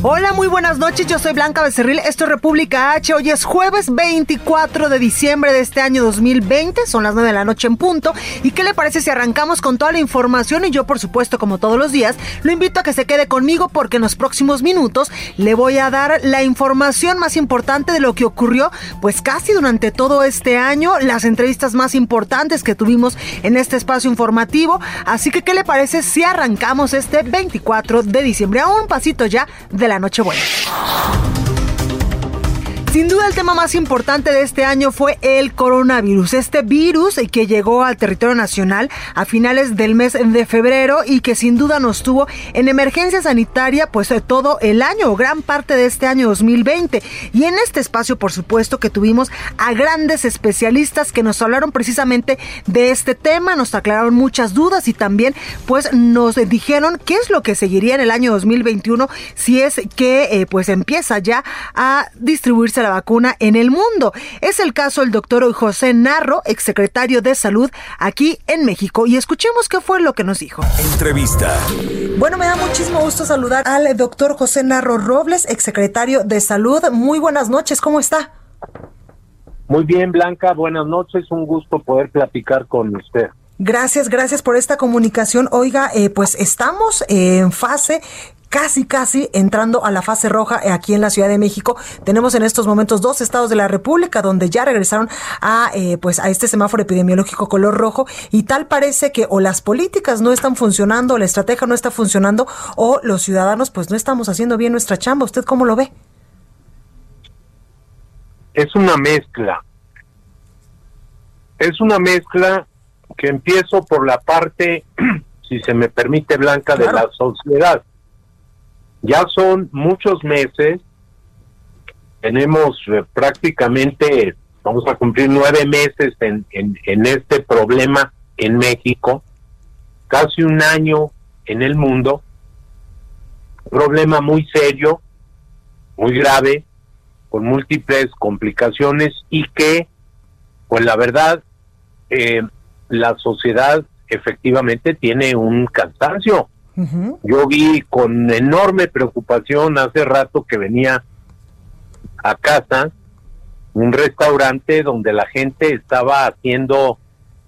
Hola, muy buenas noches. Yo soy Blanca Becerril. Esto es República H. Hoy es jueves 24 de diciembre de este año 2020. Son las 9 de la noche en punto. ¿Y qué le parece si arrancamos con toda la información? Y yo, por supuesto, como todos los días, lo invito a que se quede conmigo porque en los próximos minutos le voy a dar la información más importante de lo que ocurrió, pues casi durante todo este año, las entrevistas más importantes que tuvimos en este espacio informativo. Así que, ¿qué le parece si arrancamos este 24 de diciembre? A un pasito ya de la Nochebuena. Sin duda el tema más importante de este año fue el coronavirus, este virus que llegó al territorio nacional a finales del mes de febrero y que sin duda nos tuvo en emergencia sanitaria pues todo el año, gran parte de este año 2020. Y en este espacio por supuesto que tuvimos a grandes especialistas que nos hablaron precisamente de este tema, nos aclararon muchas dudas y también pues nos dijeron qué es lo que seguiría en el año 2021 si es que eh, pues empieza ya a distribuirse la vacuna en el mundo. Es el caso del doctor José Narro, exsecretario de Salud aquí en México. Y escuchemos qué fue lo que nos dijo. Entrevista. Bueno, me da muchísimo gusto saludar al doctor José Narro Robles, exsecretario de Salud. Muy buenas noches, ¿cómo está? Muy bien, Blanca, buenas noches. Un gusto poder platicar con usted. Gracias, gracias por esta comunicación. Oiga, eh, pues estamos en fase casi, casi entrando a la fase roja aquí en la Ciudad de México. Tenemos en estos momentos dos estados de la República donde ya regresaron a, eh, pues, a este semáforo epidemiológico color rojo y tal parece que o las políticas no están funcionando, o la estrategia no está funcionando o los ciudadanos pues no estamos haciendo bien nuestra chamba. ¿Usted cómo lo ve? Es una mezcla. Es una mezcla que empiezo por la parte, si se me permite, blanca, de la sociedad ya son muchos meses, tenemos eh, prácticamente, vamos a cumplir nueve meses en, en, este problema en México, casi un año en el mundo, problema muy serio, muy grave, con múltiples complicaciones y que, pues la verdad, eh, la sociedad efectivamente tiene un cansancio. Yo vi con enorme preocupación hace rato que venía a casa un restaurante donde la gente estaba haciendo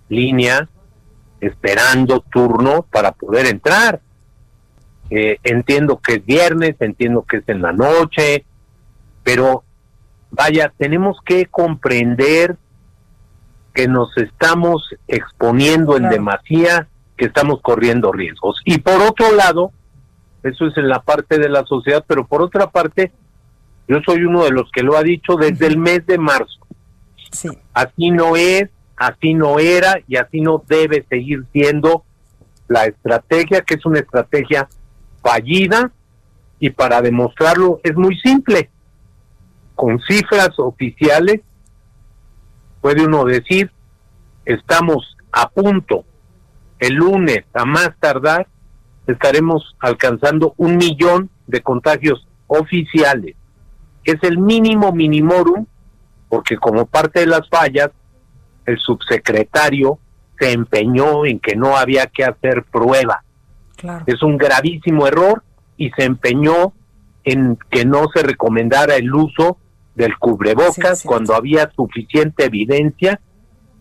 línea, esperando turno para poder entrar. Eh, entiendo que es viernes, entiendo que es en la noche, pero vaya, tenemos que comprender que nos estamos exponiendo en demasía que estamos corriendo riesgos. Y por otro lado, eso es en la parte de la sociedad, pero por otra parte, yo soy uno de los que lo ha dicho desde el mes de marzo. Sí. Así no es, así no era y así no debe seguir siendo la estrategia, que es una estrategia fallida y para demostrarlo es muy simple. Con cifras oficiales puede uno decir, estamos a punto el lunes a más tardar estaremos alcanzando un millón de contagios oficiales. Es el mínimo minimorum, porque como parte de las fallas, el subsecretario se empeñó en que no había que hacer prueba. Es un gravísimo error y se empeñó en que no se recomendara el uso del cubrebocas cuando había suficiente evidencia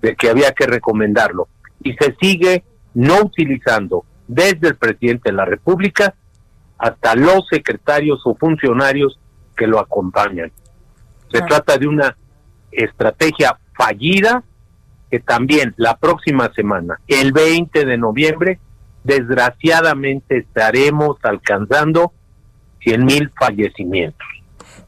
de que había que recomendarlo. Y se sigue no utilizando desde el presidente de la República hasta los secretarios o funcionarios que lo acompañan. Se trata de una estrategia fallida que también la próxima semana, el 20 de noviembre, desgraciadamente estaremos alcanzando 100 mil fallecimientos.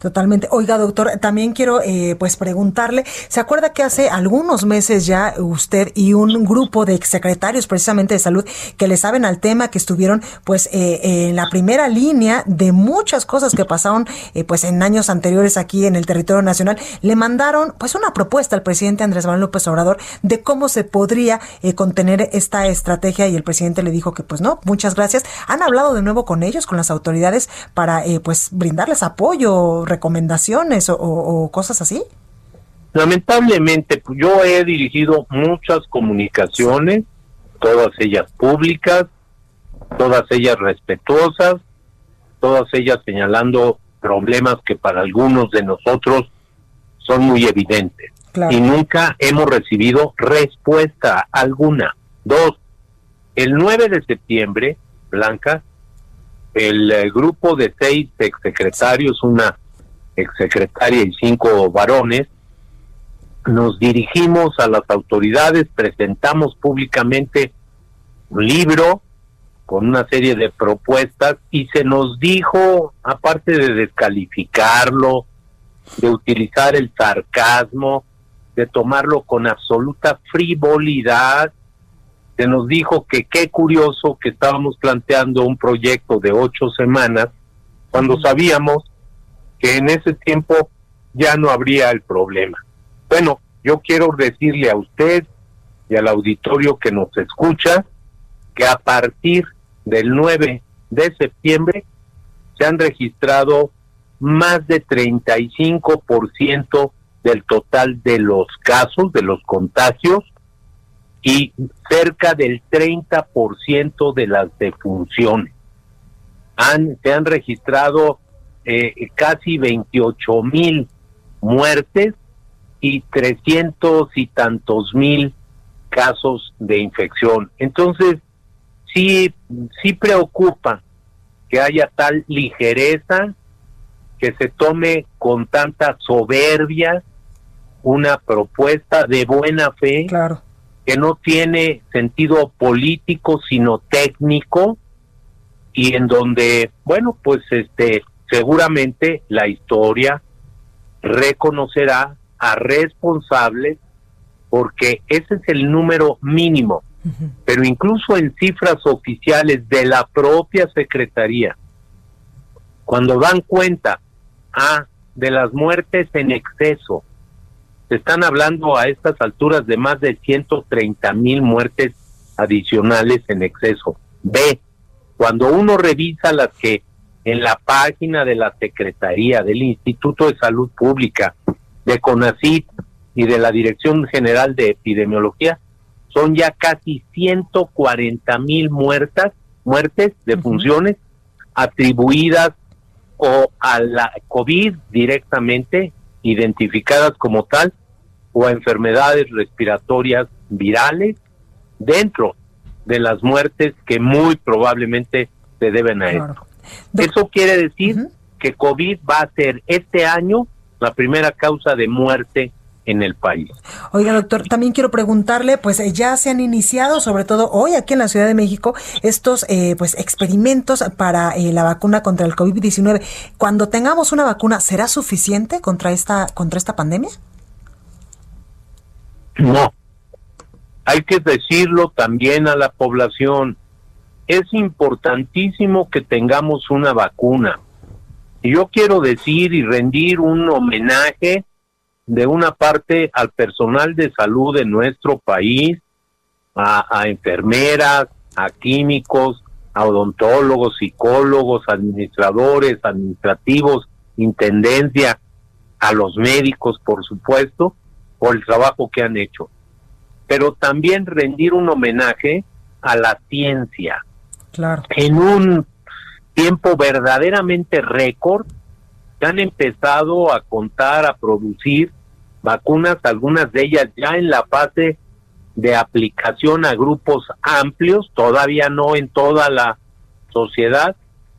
Totalmente. Oiga, doctor, también quiero eh, pues preguntarle, ¿se acuerda que hace algunos meses ya usted y un grupo de exsecretarios precisamente de salud que le saben al tema, que estuvieron pues eh, en la primera línea de muchas cosas que pasaron eh, pues en años anteriores aquí en el territorio nacional, le mandaron pues una propuesta al presidente Andrés Manuel López Obrador de cómo se podría contener esta estrategia y el presidente le dijo que pues no, muchas gracias. ¿Han hablado de nuevo con ellos, con las autoridades para pues brindarles apoyo? Recomendaciones o, cosas así? Lamentablemente, pues, yo he dirigido muchas comunicaciones, todas ellas públicas, todas ellas respetuosas, todas ellas señalando problemas que para algunos de nosotros son muy evidentes. Y nunca hemos recibido respuesta alguna. Dos, el 9 de septiembre, Blanca, el eh, grupo de seis exsecretarios, una exsecretaria y cinco varones, nos dirigimos a las autoridades, presentamos públicamente un libro con una serie de propuestas y se nos dijo, aparte de descalificarlo, de utilizar el sarcasmo, de tomarlo con absoluta frivolidad, se nos dijo que qué curioso que estábamos planteando un proyecto de ocho semanas cuando sabíamos que en ese tiempo ya no habría el problema. Bueno, yo quiero decirle a usted y al auditorio que nos escucha que a partir del 9 de septiembre se han registrado más de 35% del total de los casos, de los contagios, y cerca del 30% de las defunciones. Han, se han registrado eh, casi 28 mil muertes y 300 y tantos mil casos de infección. Entonces, sí, sí preocupa que haya tal ligereza, que se tome con tanta soberbia una propuesta de buena fe, claro. Que no tiene sentido político, sino técnico, y en donde, bueno, pues este, seguramente la historia reconocerá a responsables porque ese es el número mínimo. Pero incluso en cifras oficiales de la propia Secretaría, cuando dan cuenta ah, de las muertes en exceso, están hablando a estas alturas de más de 130 mil muertes adicionales en exceso. B, cuando uno revisa las que en la página de la Secretaría, del Instituto de Salud Pública, de CONACYT y de la Dirección General de Epidemiología, son ya casi 140 mil muertas, muertes de funciones atribuidas o a la COVID directamente, identificadas como tal, o a enfermedades respiratorias virales dentro de las muertes que muy probablemente se deben a esto. Eso quiere decir que COVID va a ser este año la primera causa de muerte en el país. Oiga, doctor, también quiero preguntarle, pues eh, ya se han iniciado, sobre todo hoy aquí en la Ciudad de México, estos eh, pues experimentos para eh, la vacuna contra el COVID-19. Cuando tengamos una vacuna, ¿será suficiente contra esta contra esta pandemia? No. Hay que decirlo también a la población es importantísimo que tengamos una vacuna. Y yo quiero decir y rendir un homenaje de una parte al personal de salud de nuestro país, a, enfermeras, a químicos, a odontólogos, psicólogos, administradores, administrativos, intendencia, a los médicos, por supuesto, por el trabajo que han hecho. Pero también rendir un homenaje a la ciencia, en un tiempo verdaderamente récord, han empezado a contar, a producir vacunas, algunas de ellas ya en la fase de aplicación a grupos amplios, todavía no en toda la sociedad,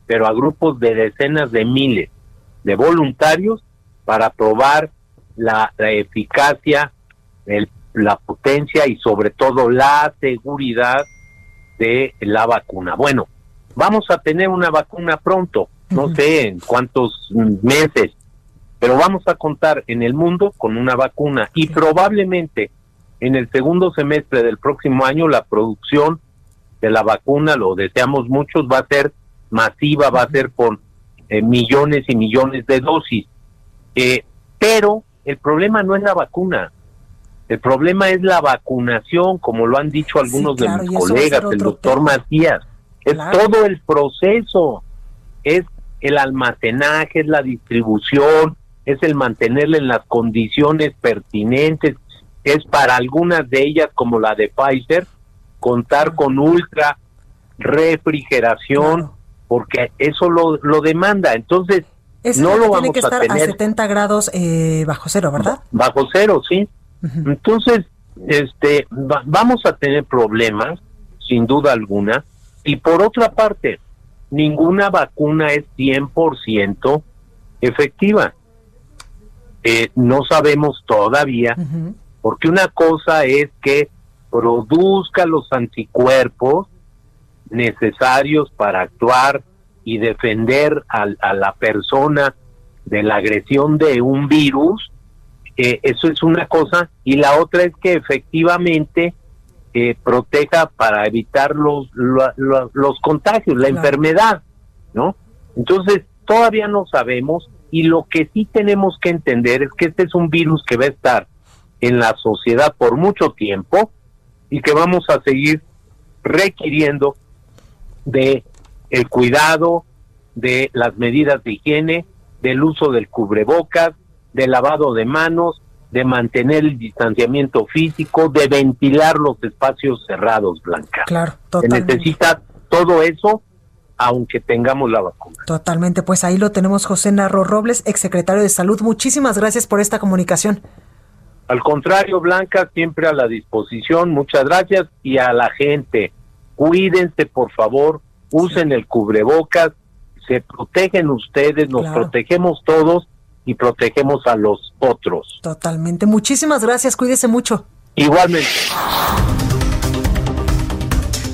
pero a grupos de decenas de miles de voluntarios para probar la, eficacia, la potencia y sobre todo la seguridad de la vacuna. Bueno, vamos a tener una vacuna pronto, no sé en cuántos meses, pero vamos a contar en el mundo con una vacuna y probablemente en el segundo semestre del próximo año la producción de la vacuna, lo deseamos muchos, va a ser masiva, va a ser con eh, millones y millones de dosis. Eh, pero el problema no es la vacuna, el problema es la vacunación, como lo han dicho algunos de mis colegas, el doctor Macías. Es todo el proceso, es el almacenaje, es la distribución, es el mantenerla en las condiciones pertinentes, es para algunas de ellas, como la de Pfizer, contar con ultra refrigeración, porque eso lo, lo demanda. Entonces, no lo vamos que estar a, tener. 70 grados eh, bajo cero, ¿verdad? Bajo cero, sí. Entonces, este, vamos a tener problemas, sin duda alguna. Y por otra parte, ninguna vacuna es 100% efectiva. Eh, no sabemos todavía, porque una cosa es que produzca los anticuerpos necesarios para actuar y defender a, la persona de la agresión de un virus, eh, eso es una cosa, y la otra es que efectivamente eh, proteja para evitar los, los, contagios, la enfermedad, ¿no? Entonces, todavía no sabemos, y lo que sí tenemos que entender es que este es un virus que va a estar en la sociedad por mucho tiempo y que vamos a seguir requiriendo de el cuidado, de las medidas de higiene, del uso del cubrebocas, del lavado de manos, de mantener el distanciamiento físico, de ventilar los espacios cerrados, Blanca. Claro, totalmente. Se necesita todo eso aunque tengamos la vacuna. Totalmente, pues ahí lo tenemos José Narro Robles, exsecretario de Salud. Muchísimas gracias por esta comunicación. Al contrario, Blanca, siempre a la disposición. Muchas gracias y a la gente. Cuídense, por favor, usen el cubrebocas, se protegen ustedes, nos protegemos todos y protegemos a los otros. Totalmente. Muchísimas gracias, cuídese mucho. Igualmente.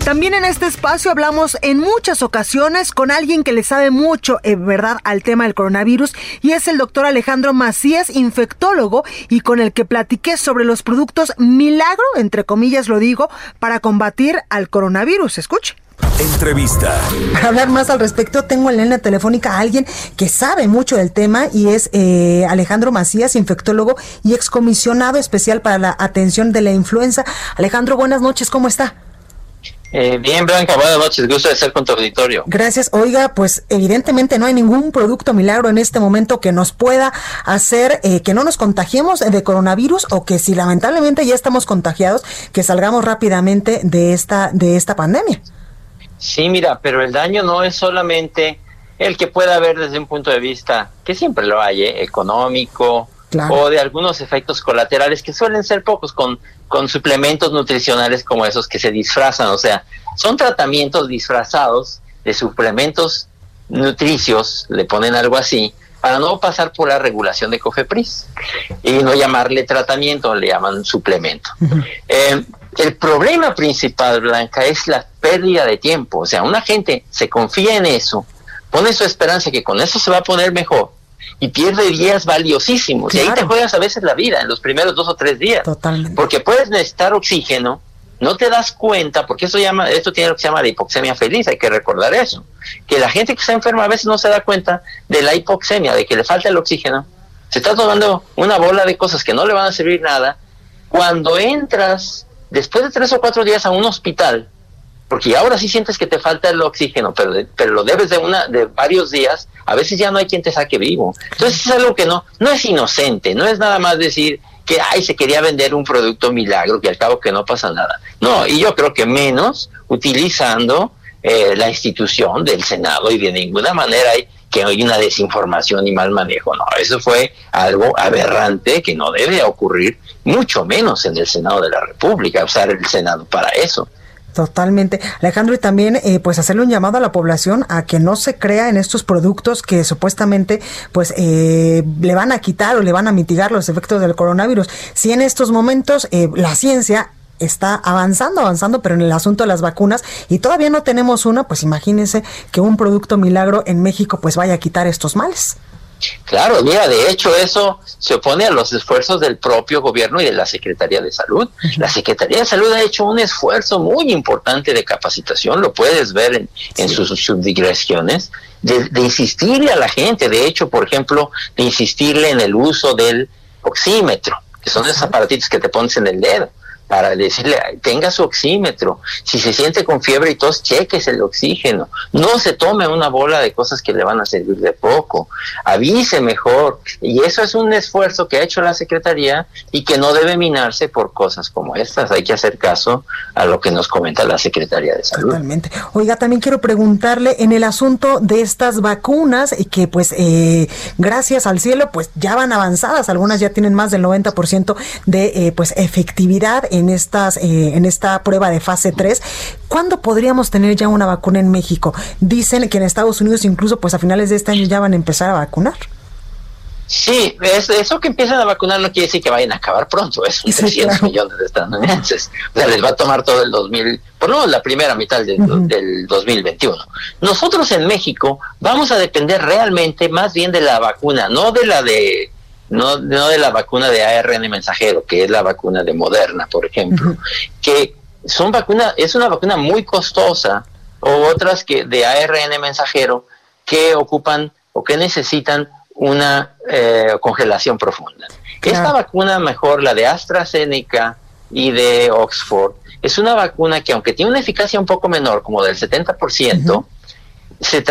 También en este espacio hablamos en muchas ocasiones con alguien que le sabe mucho, en verdad, al tema del coronavirus y es el doctor Alejandro Macías, infectólogo, y con el que platiqué sobre los productos milagro, entre comillas lo digo, para combatir al coronavirus. Escuche. Entrevista. Para hablar más al respecto, tengo en la línea telefónica a alguien que sabe mucho del tema y es eh, Alejandro Macías, infectólogo y excomisionado especial para la atención de la influenza. Alejandro, buenas noches, ¿cómo está? Eh, bien, Blanca, buenas noches, gusto de estar con tu auditorio. Gracias. Oiga, pues evidentemente no hay ningún producto milagro en este momento que nos pueda hacer eh, que no nos contagiemos de coronavirus o que si lamentablemente ya estamos contagiados, que salgamos rápidamente de esta, de esta pandemia. Sí, mira, pero el daño no es solamente el que pueda haber desde un punto de vista, que siempre lo hay, ¿eh? económico, o de algunos efectos colaterales que suelen ser pocos con, con suplementos nutricionales como esos que se disfrazan, o sea, son tratamientos disfrazados de suplementos nutricios, le ponen algo así, para no pasar por la regulación de COFEPRIS y no llamarle tratamiento, le llaman suplemento. El problema principal, Blanca, es la pérdida de tiempo. O sea, una gente se confía en eso, pone su esperanza que con eso se va a poner mejor y pierde días valiosísimos. Y ahí te juegas a veces la vida en los primeros dos o tres días. Totalmente. Porque puedes necesitar oxígeno, no te das cuenta, porque esto, llama, esto tiene lo que se llama la hipoxemia feliz, hay que recordar eso. Que la gente que está enferma a veces no se da cuenta de la hipoxemia, de que le falta el oxígeno. Se está tomando una bola de cosas que no le van a servir nada. Cuando entras después de tres o cuatro días a un hospital, porque ahora sí sientes que te falta el oxígeno, pero, pero lo debes de una de varios días, a veces ya no hay quien te saque vivo. Entonces es algo que no no es inocente, no es nada más decir que ay se quería vender un producto milagro que al cabo que no pasa nada. No, y yo creo que menos utilizando eh, la institución del Senado y de ninguna manera hay que hay una desinformación y mal manejo. No, eso fue algo aberrante que no debe ocurrir, mucho menos en el Senado de la República, usar el Senado para eso. Totalmente. Alejandro, y también eh, pues hacerle un llamado a la población a que no se crea en estos productos que supuestamente pues eh, le van a quitar o le van a mitigar los efectos del coronavirus. Si en estos momentos eh, la ciencia está avanzando, avanzando, pero en el asunto de las vacunas y todavía no tenemos una, pues imagínense que un producto milagro en México pues vaya a quitar estos males. Claro, mira, de hecho eso se opone a los esfuerzos del propio gobierno y de la Secretaría de Salud. La Secretaría de Salud ha hecho un esfuerzo muy importante de capacitación, lo puedes ver en, sus subdigresiones, de, de insistirle a la gente, de hecho, por ejemplo, de insistirle en el uso del oxímetro, que son esos aparatitos que te pones en el dedo para decirle, tenga su oxímetro, si se siente con fiebre y tos, cheques el oxígeno, no se tome una bola de cosas que le van a servir de poco, avise mejor, y eso es un esfuerzo que ha hecho la Secretaría y que no debe minarse por cosas como estas, hay que hacer caso a lo que nos comenta la Secretaría de Salud. Totalmente. Oiga, también quiero preguntarle en el asunto de estas vacunas, y que pues eh, gracias al cielo, pues ya van avanzadas, algunas ya tienen más del 90% de eh, pues efectividad en estas eh, en esta prueba de fase 3. ¿Cuándo podríamos tener ya una vacuna en México? Dicen que en Estados Unidos incluso pues a finales de este año ya van a empezar a vacunar. Sí, eso que empiezan a vacunar no quiere decir que vayan a acabar pronto, es un 300 millones de estadounidenses. O sea, les va a tomar todo el 2000, por lo menos la primera mitad del, del 2021. Nosotros en México vamos a depender realmente más bien de la vacuna, no de la de no, no de la vacuna de ARN mensajero, que es la vacuna de Moderna, por ejemplo, que son vacunas, es una vacuna muy costosa, o otras que de ARN mensajero que ocupan o que necesitan una eh, congelación profunda. Esta vacuna mejor, la de AstraZeneca y de Oxford, es una vacuna que aunque tiene una eficacia un poco menor, como del 70%, se,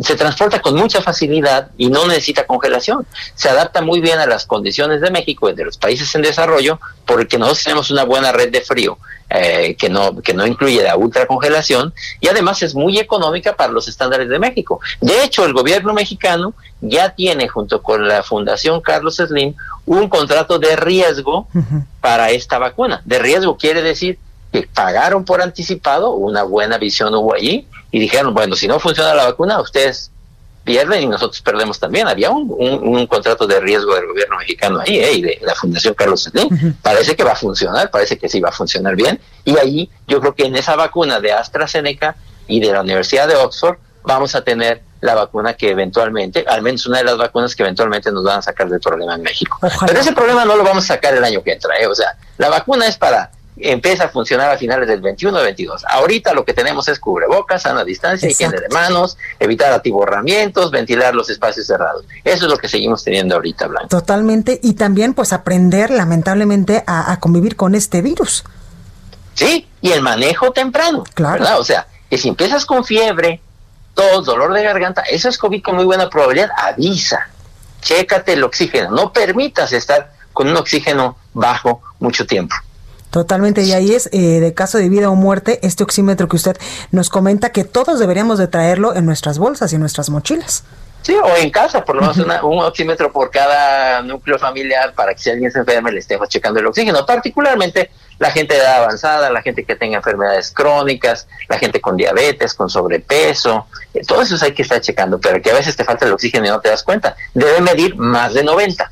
se transporta con mucha facilidad y no necesita congelación. Se adapta muy bien a las condiciones de México y de los países en desarrollo porque nosotros tenemos una buena red de frío eh, que, no, que no incluye la ultracongelación y además es muy económica para los estándares de México. De hecho, el gobierno mexicano ya tiene junto con la Fundación Carlos Slim un contrato de riesgo para esta vacuna. De riesgo quiere decir que pagaron por anticipado, una buena visión hubo allí, y dijeron, bueno, si no funciona la vacuna, ustedes pierden y nosotros perdemos también. Había un, contrato de riesgo del gobierno mexicano ahí ¿eh? y de la Fundación Carlos Slim. Parece que va a funcionar, parece que sí va a funcionar bien. Y ahí yo creo que en esa vacuna de AstraZeneca y de la Universidad de Oxford vamos a tener la vacuna que eventualmente, al menos una de las vacunas que eventualmente nos van a sacar del problema en México. Pero ese problema no lo vamos a sacar el año que entra. ¿eh? O sea, la vacuna es para empieza a funcionar a finales del 21 22. Ahorita lo que tenemos es cubrebocas, sana distancia, higiene de manos, evitar atiborramientos, ventilar los espacios cerrados. Eso es lo que seguimos teniendo ahorita, Blanca. Totalmente. Y también, pues, aprender, lamentablemente, a, convivir con este virus. Sí, y el manejo temprano. Claro. O sea, que si empiezas con fiebre, tos, dolor de garganta, eso es COVID con muy buena probabilidad, avisa. Chécate el oxígeno. No permitas estar con un oxígeno bajo mucho tiempo. Totalmente, y ahí es eh, de caso de vida o muerte este oxímetro que usted nos comenta que todos deberíamos de traerlo en nuestras bolsas y en nuestras mochilas. Sí, o en casa, por lo menos un oxímetro por cada núcleo familiar para que si alguien se enferme le estemos checando el oxígeno, particularmente la gente de edad avanzada, la gente que tenga enfermedades crónicas, la gente con diabetes, con sobrepeso, eh, todo eso hay que estar checando, pero que a veces te falta el oxígeno y no te das cuenta. Debe medir más de 90.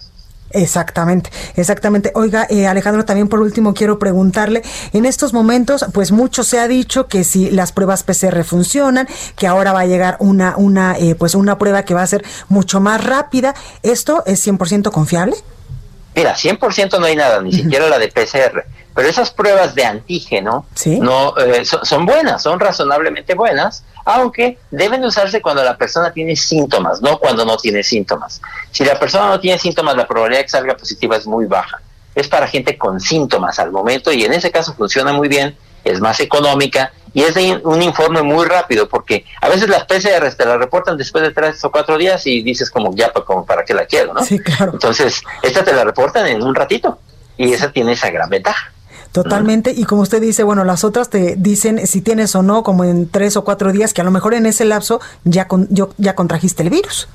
Exactamente, exactamente. Oiga, eh, Alejandro, también por último quiero preguntarle, en estos momentos, pues mucho se ha dicho que si las pruebas PCR funcionan, que ahora va a llegar una, una, eh, pues una prueba que va a ser mucho más rápida, ¿esto es 100% confiable? Mira, 100% no hay nada, ni siquiera la de PCR. Pero esas pruebas de antígeno no eh, son, buenas, son razonablemente buenas, aunque deben usarse cuando la persona tiene síntomas, no cuando no tiene síntomas. Si la persona no tiene síntomas, la probabilidad de que salga positiva es muy baja. Es para gente con síntomas al momento y en ese caso funciona muy bien, es más económica y es de un informe muy rápido porque a veces las PCR te la reportan después de tres o cuatro días y dices como ya como para qué la quiero, ¿no? Sí, claro. Entonces, esta te la reportan en un ratito y esa tiene esa gran ventaja. Totalmente. Y como usted dice, bueno, las otras te dicen si tienes o no, como en tres o cuatro días, que a lo mejor en ese lapso ya, con, yo, ya contrajiste el virus.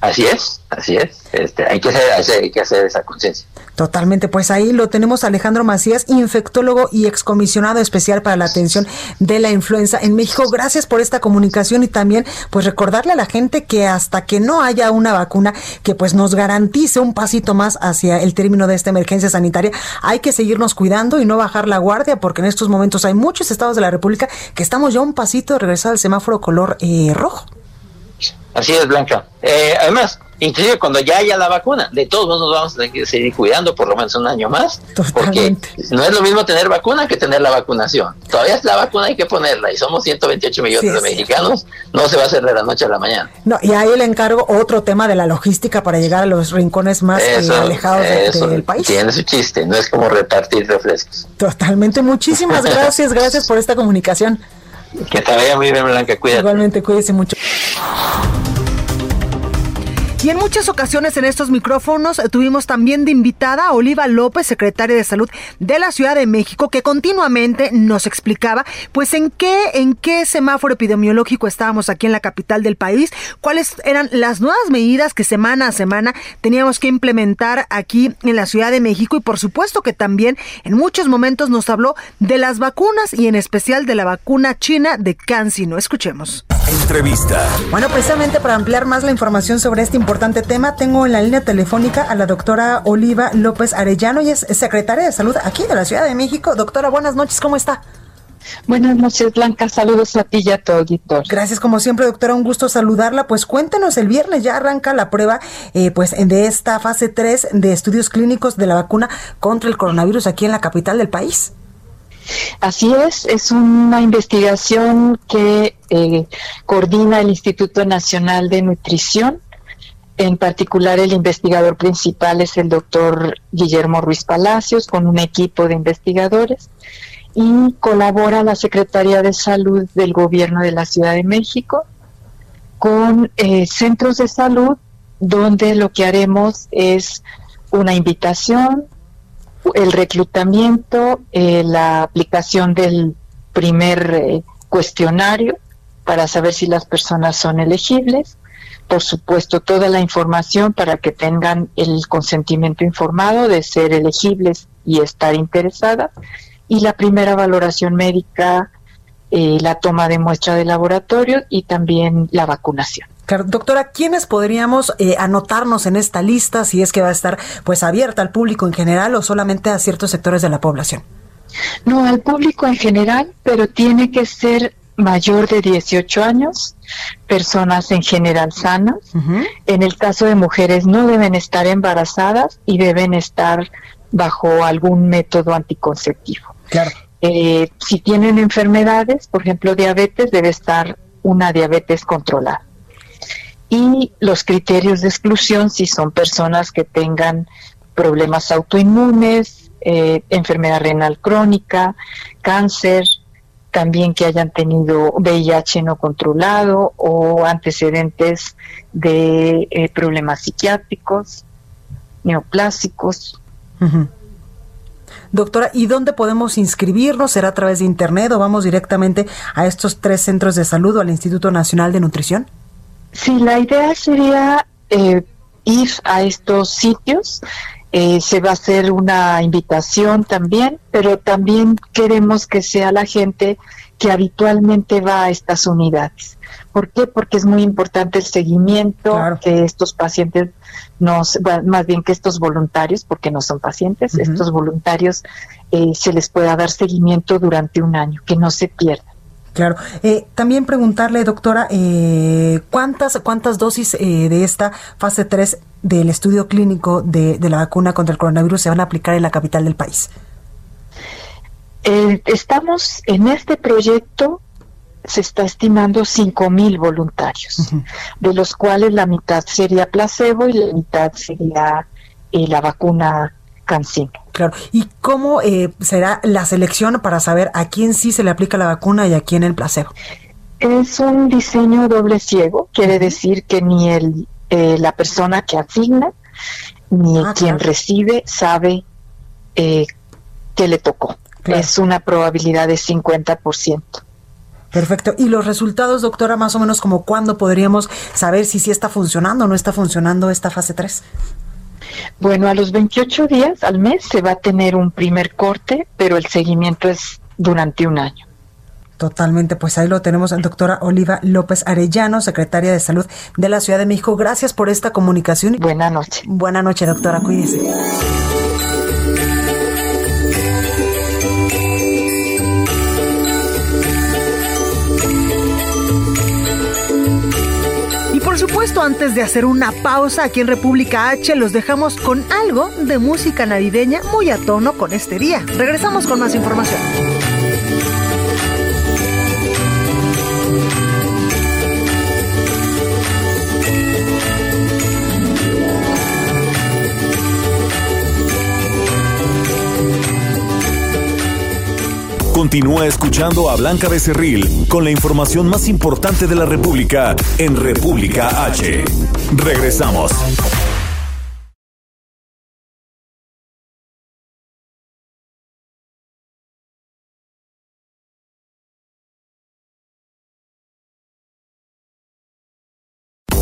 Así es, así es. Este, hay, que hacer, hay que hacer esa conciencia. Totalmente, pues ahí lo tenemos Alejandro Macías, infectólogo y excomisionado especial para la atención de la influenza en México. Gracias por esta comunicación y también pues recordarle a la gente que hasta que no haya una vacuna que pues nos garantice un pasito más hacia el término de esta emergencia sanitaria, hay que seguirnos cuidando y no bajar la guardia porque en estos momentos hay muchos estados de la República que estamos ya un pasito de regresar al semáforo color eh, rojo. Así es, Blanca. Eh, además, inclusive cuando ya haya la vacuna, de todos modos nos vamos a tener que seguir cuidando por lo menos un año más, porque no es lo mismo tener vacuna que tener la vacunación. Todavía es la vacuna hay que ponerla y somos 128 millones de mexicanos, no se va a hacer de la noche a la mañana. No, y ahí le encargo otro tema de la logística para llegar a los rincones más eh, alejados del país. Tiene su chiste, no es como repartir refrescos. Totalmente, muchísimas gracias, gracias por esta comunicación. Que te vaya muy bien, Blanca, cuídate. Igualmente, cuídese mucho. Y en muchas ocasiones en estos micrófonos eh, tuvimos también de invitada a Oliva López, secretaria de Salud de la Ciudad de México, que continuamente nos explicaba pues en qué en qué semáforo epidemiológico estábamos aquí en la capital del país, cuáles eran las nuevas medidas que semana a semana teníamos que implementar aquí en la Ciudad de México y por supuesto que también en muchos momentos nos habló de las vacunas y en especial de la vacuna china de CanSino. Escuchemos. Entrevista. Bueno, precisamente para ampliar más la información sobre este importante tema, tengo en la línea telefónica a la doctora Oliva López Arellano, y es secretaria de Salud aquí de la Ciudad de México. Doctora, buenas noches, ¿cómo está? Buenas noches, Blanca. Saludos a ti y a todo Gracias, como siempre, doctora. Un gusto saludarla. Pues cuéntenos, el viernes ya arranca la prueba eh, pues de esta fase 3 de estudios clínicos de la vacuna contra el coronavirus aquí en la capital del país. Así es, es una investigación que eh, coordina el Instituto Nacional de Nutrición. En particular, el investigador principal es el doctor Guillermo Ruiz Palacios, con un equipo de investigadores, y colabora la Secretaría de Salud del Gobierno de la Ciudad de México con eh, centros de salud, donde lo que haremos es una invitación, el reclutamiento, eh, la aplicación del primer eh, cuestionario para saber si las personas son elegibles, por supuesto toda la información para que tengan el consentimiento informado de ser elegibles y estar interesadas, y la primera valoración médica, eh, la toma de muestra de laboratorio y también la vacunación doctora, ¿quiénes podríamos eh, anotarnos en esta lista si es que va a estar pues abierta al público en general o solamente a ciertos sectores de la población? No, al público en general, pero tiene que ser mayor de 18 años, personas en general sanas. En el caso de mujeres no deben estar embarazadas y deben estar bajo algún método anticonceptivo. Claro. Eh, si tienen enfermedades, por ejemplo diabetes, debe estar una diabetes controlada y los criterios de exclusión si son personas que tengan problemas autoinmunes, eh, enfermedad renal crónica, cáncer, también que hayan tenido VIH no controlado o antecedentes de eh, problemas psiquiátricos, neoplásicos. Doctora, ¿y dónde podemos inscribirnos? ¿Será a través de Internet o vamos directamente a estos tres centros de salud o al Instituto Nacional de Nutrición? Sí, la idea sería eh, ir a estos sitios. Eh, se va a hacer una invitación también, pero también queremos que sea la gente que habitualmente va a estas unidades. ¿Por qué? Porque es muy importante el seguimiento que estos pacientes nos, más bien que estos voluntarios, porque no son pacientes, estos voluntarios eh, se les pueda dar seguimiento durante un año, que no se pierdan. Claro. Eh, también preguntarle, doctora, eh, ¿cuántas, ¿cuántas dosis eh, de esta fase 3 del estudio clínico de, la vacuna contra el coronavirus se van a aplicar en la capital del país? estamos en este proyecto, se está estimando 5 mil voluntarios, de los cuales la mitad sería placebo y la mitad sería la vacuna Claro. ¿Y cómo eh, será la selección para saber a quién sí se le aplica la vacuna y a quién el placebo? Es un diseño doble ciego, quiere decir que ni el, eh, la persona que asigna ni ah, quien recibe sabe eh, que le tocó. Es una probabilidad de 50%. Perfecto. ¿Y los resultados, doctora, más o menos como cuándo podríamos saber si sí está funcionando o no está funcionando esta fase 3? Bueno, a los 28 días al mes se va a tener un primer corte, pero el seguimiento es durante un año. Totalmente, pues ahí lo tenemos, doctora Oliva López Arellano, secretaria de Salud de la Ciudad de México. Gracias por esta comunicación. Buenas noches. Buenas noches, doctora, cuídese. Supuesto, antes de hacer una pausa aquí en República H, los dejamos con algo de música navideña muy a tono con este día. Regresamos con más información. Continúa escuchando a Blanca Becerril con la información más importante de la República en República H. Regresamos.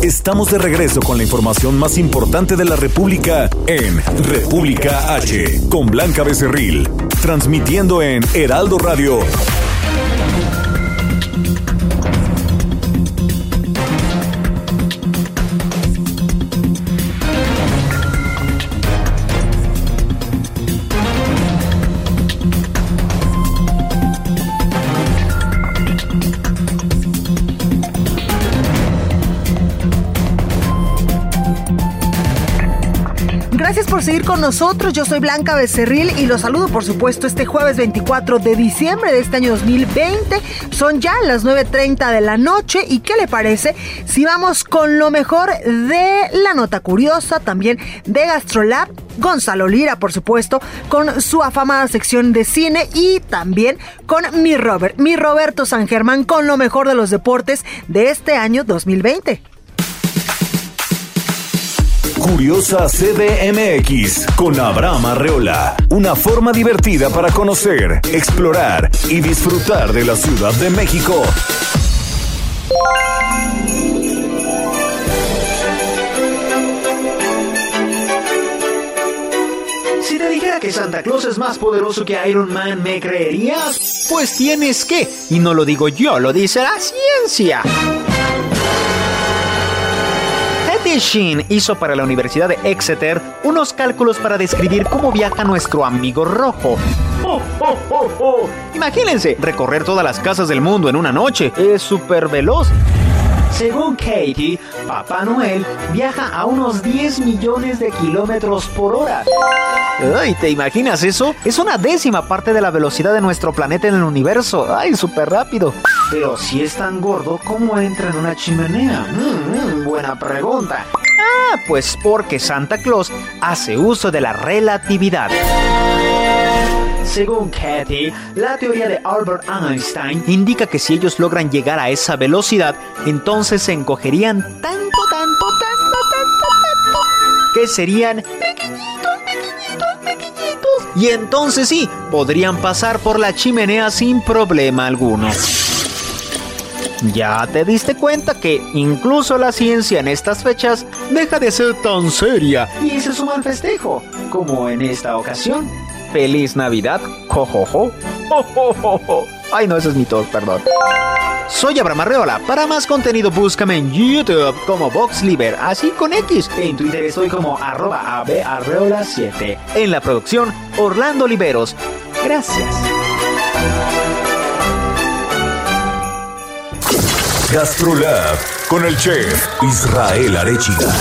Estamos de regreso con la información más importante de la República en República H con Blanca Becerril, transmitiendo en Heraldo Radio. Seguir con nosotros. Yo soy Blanca Becerril y los saludo, por supuesto, este jueves 24 de diciembre de este año 2020. Son ya las 9.30 de la noche. ¿Y qué le parece si vamos con lo mejor de la nota curiosa, también de Gastrolab? Gonzalo Lira, por supuesto, con su afamada sección de cine y también con mi Robert, mi Roberto San Germán, con lo mejor de los deportes de este año 2020. Curiosa CDMX con Abraham Arreola. Una forma divertida para conocer, explorar y disfrutar de la Ciudad de México. Si te dijera que Santa Claus es más poderoso que Iron Man, ¿me creerías? Pues tienes que. Y no lo digo yo, lo dice la ciencia. Eddie Sheen hizo para la Universidad de Exeter unos cálculos para describir cómo viaja nuestro amigo rojo. Imagínense, recorrer todas las casas del mundo en una noche. Es súper veloz. Según Katie, Papá Noel viaja a unos 10 millones de kilómetros por hora. Ay, ¿te imaginas eso? Es una décima parte de la velocidad de nuestro planeta en el universo. Ay, súper rápido. Pero si es tan gordo, ¿cómo entra en una chimenea? Mm, mm, buena pregunta. Ah, pues porque Santa Claus hace uso de la relatividad. Según Katy, la teoría de Albert Einstein indica que si ellos logran llegar a esa velocidad, entonces se encogerían tanto, tanto, tanto, tanto, tanto, que serían pequeñitos, pequeñitos, pequeñitos. Y entonces sí, podrían pasar por la chimenea sin problema alguno. Ya te diste cuenta que incluso la ciencia en estas fechas deja de ser tan seria y se suma al festejo, como en esta ocasión. Feliz Navidad, jojojo. Jo, Ay, no, ese es mi tos, perdón. Soy Abraham Arreola. Para más contenido, búscame en YouTube como VoxLiber, así con X. En Twitter estoy como arroba abarreola7. En la producción, Orlando Oliveros. Gracias. Gastrolab con el chef Israel Arechiga.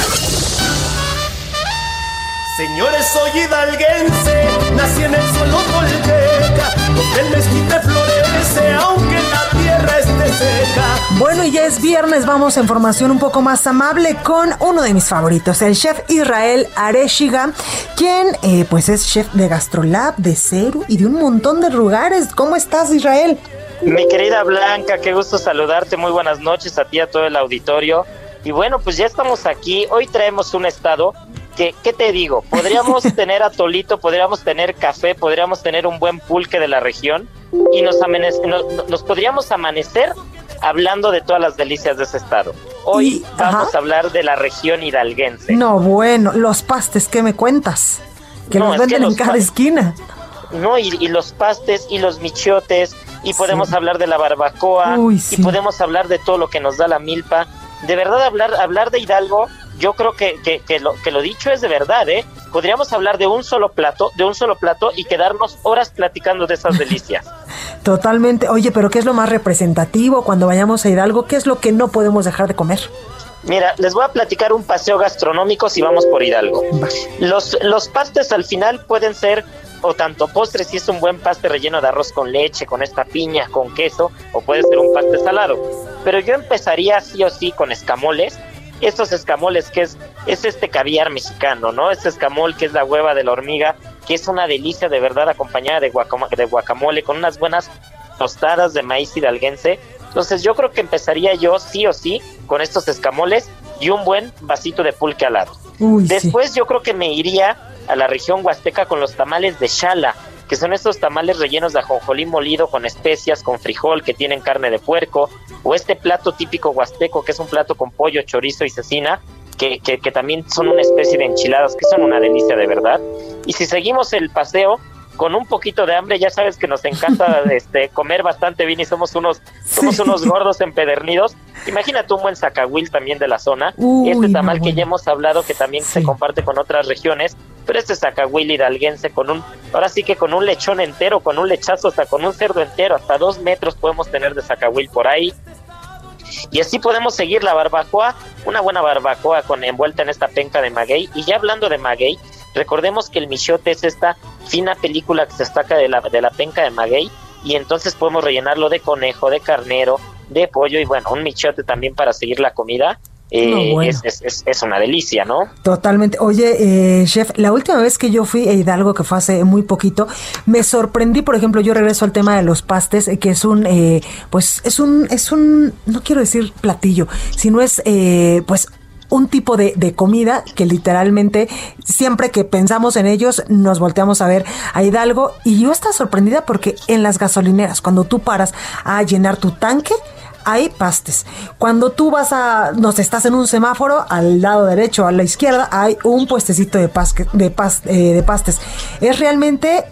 Señores, soy hidalguense, nací en el suelo tolteca, donde el mezquite florece, aunque la tierra esté seca. Bueno, y ya es viernes, vamos a información un poco más amable con uno de mis favoritos, el chef Israel Areshiga, quien eh, pues es chef de Gastrolab, de Ceru y de un montón de lugares. ¿Cómo estás, Israel? Mi querida Blanca, qué gusto saludarte, muy buenas noches a ti, a todo el auditorio. Y bueno, pues ya estamos aquí, hoy traemos un estado que, ¿qué te digo? Podríamos tener atolito, podríamos tener café, podríamos tener un buen pulque de la región, y nos, nos, podríamos amanecer hablando de todas las delicias de ese estado. Hoy vamos a hablar de la región hidalguense. No, bueno, los pastes, ¿qué me cuentas? Que los venden en cada esquina. No, y, los pastes y los michiotes, y podemos hablar de la barbacoa, y podemos hablar de todo lo que nos da la milpa. De verdad, hablar, hablar de Hidalgo, yo creo que, que, que, lo, que lo dicho es de verdad, ¿eh? Podríamos hablar de un solo plato, de un solo plato y quedarnos horas platicando de esas delicias. Totalmente. Oye, pero ¿qué es lo más representativo cuando vayamos a Hidalgo? ¿Qué es lo que no podemos dejar de comer? Mira, les voy a platicar un paseo gastronómico si vamos por Hidalgo. Los, los pastes al final pueden ser o tanto postres si es un buen paste relleno de arroz con leche, con esta piña, con queso, o puede ser un paste salado. Pero yo empezaría sí o sí con escamoles. Estos escamoles que es, es este caviar mexicano, ¿no? Este escamol que es la hueva de la hormiga, que es una delicia de verdad acompañada de, guacamole, de guacamole con unas buenas tostadas de maíz hidalguense. Entonces yo creo que empezaría yo sí o sí con estos escamoles y un buen vasito de pulque al lado. Después yo creo que me iría a la región huasteca con los tamales de chala, que son estos tamales rellenos de ajonjolí molido con especias, con frijol, que tienen carne de puerco, o este plato típico huasteco, que es un plato con pollo, chorizo y cecina, que, que, que también son una especie de enchiladas, que son una delicia de verdad. Y si seguimos el paseo, con un poquito de hambre, ya sabes que nos encanta este comer bastante bien y somos unos somos unos gordos empedernidos. Imagínate un buen zacahuil también de la zona, este tamal que ya hemos hablado que también se comparte con otras regiones, pero este zacahuil hidalguense con un, ahora sí que con un lechón entero, con un lechazo, hasta con un cerdo entero, hasta dos metros podemos tener de zacahuil por ahí. Y así podemos seguir la barbacoa, una buena barbacoa con envuelta en esta penca de maguey. Y ya hablando de maguey, recordemos que el michote es esta fina película que se destaca de la, de la penca de maguey y entonces podemos rellenarlo de conejo, de carnero, de pollo y bueno, un michote también para seguir la comida. Eh, es, una delicia, ¿no? Totalmente. Oye, eh, chef, la última vez que yo fui a Hidalgo, que fue hace muy poquito, me sorprendí, por ejemplo, yo regreso al tema de los pastes, eh, que es un, pues, es un, es un, no quiero decir platillo, sino es, pues, un tipo de, de, comida que literalmente siempre que pensamos en ellos nos volteamos a ver a Hidalgo y yo estaba sorprendida porque en las gasolineras cuando tú paras a llenar tu tanque hay pastes. Cuando tú vas a, no sé, estás en un semáforo, al lado derecho o a la izquierda, hay un puestecito de, de, eh, de pastes. Es realmente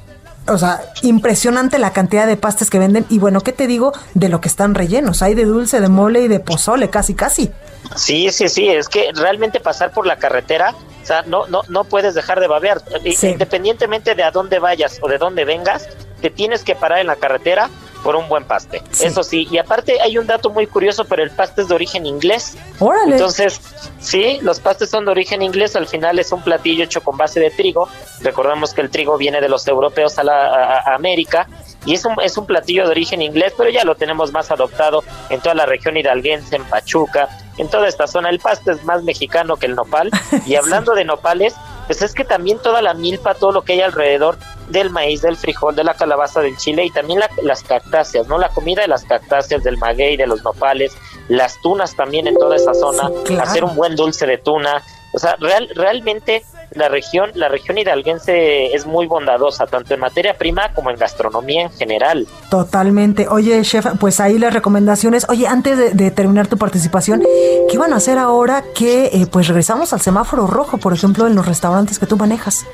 o sea, impresionante la cantidad de pastes que venden. Y bueno, ¿qué te digo de lo que están rellenos? Hay de dulce, de mole y de pozole, casi, casi. Sí, sí, sí, es que realmente pasar por la carretera, o sea, no, no, no puedes dejar de babear. Independientemente de a dónde vayas o de dónde vengas, te tienes que parar en la carretera por un buen paste. Eso sí, y aparte hay un dato muy curioso, pero el paste es de origen inglés. Órale. Entonces, sí, los pastes son de origen inglés, al final es un platillo hecho con base de trigo. Recordemos que el trigo viene de los europeos a, la, América y es un, es un platillo de origen inglés, pero ya lo tenemos más adoptado en toda la región hidalguense, en Pachuca, en toda esta zona. El paste es más mexicano que el nopal. Y hablando de nopales, pues es que también toda la milpa, todo lo que hay alrededor del maíz, del frijol, de la calabaza, del chile y también las cactáceas, ¿no? La comida de las cactáceas, del maguey, de los nopales, las tunas también en toda esa zona, hacer un buen dulce de tuna. O sea, real, realmente la región, la región hidalguense es muy bondadosa, tanto en materia prima como en gastronomía en general. Totalmente. Oye, chef, pues ahí las recomendaciones. Oye, antes de, terminar tu participación, ¿qué van a hacer ahora que eh, pues regresamos al semáforo rojo, por ejemplo, en los restaurantes que tú manejas?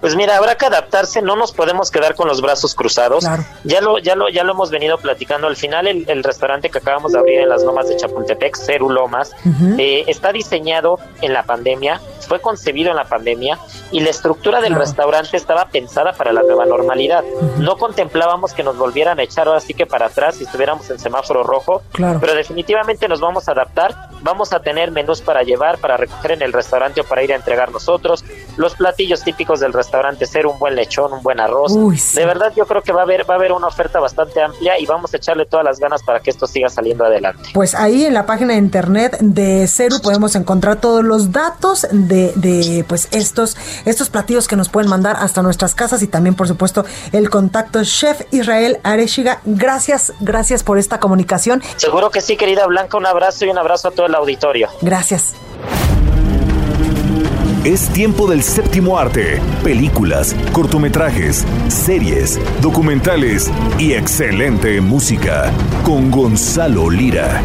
Pues mira, habrá que adaptarse, no nos podemos quedar con los brazos cruzados. Ya lo, ya lo, ya lo hemos venido platicando. Al final, el, restaurante que acabamos de abrir en las lomas de Chapultepec, Ceru Lomas, eh, está diseñado en la pandemia, fue concebido en la pandemia y la estructura del restaurante estaba pensada para la nueva normalidad. No contemplábamos que nos volvieran a echar ahora sí que para atrás si estuviéramos en semáforo rojo, pero definitivamente nos vamos a adaptar. Vamos a tener menús para llevar, para recoger en el restaurante o para ir a entregar nosotros. Los platillos típicos del restaurante ser un buen lechón, un buen arroz. De verdad yo creo que va a haber va a haber una oferta bastante amplia y vamos a echarle todas las ganas para que esto siga saliendo adelante. Pues ahí en la página de internet de Ceru podemos encontrar todos los datos de, de pues estos estos platillos que nos pueden mandar hasta nuestras casas y también por supuesto el contacto Chef Israel Areshiga. Gracias, gracias por esta comunicación. Seguro que sí, querida Blanca, un abrazo y un abrazo a todo el auditorio. Gracias. Es tiempo del séptimo arte. Películas, cortometrajes, series, documentales y excelente música. Con Gonzalo Lira.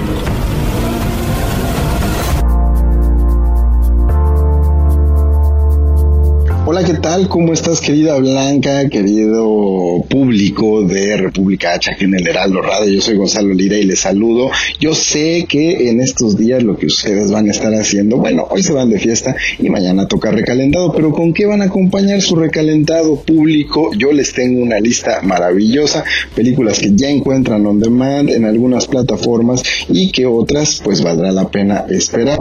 Hola, ¿qué tal? ¿Cómo estás, querida Blanca, querido público de República H aquí en el Heraldo Radio? Yo soy Gonzalo Lira y les saludo. Yo sé que en estos días lo que ustedes van a estar haciendo, bueno, hoy se van de fiesta y mañana toca recalentado, pero ¿con qué van a acompañar su recalentado público? Yo les tengo una lista maravillosa, películas que ya encuentran on demand en algunas plataformas y que otras pues valdrá la pena esperar.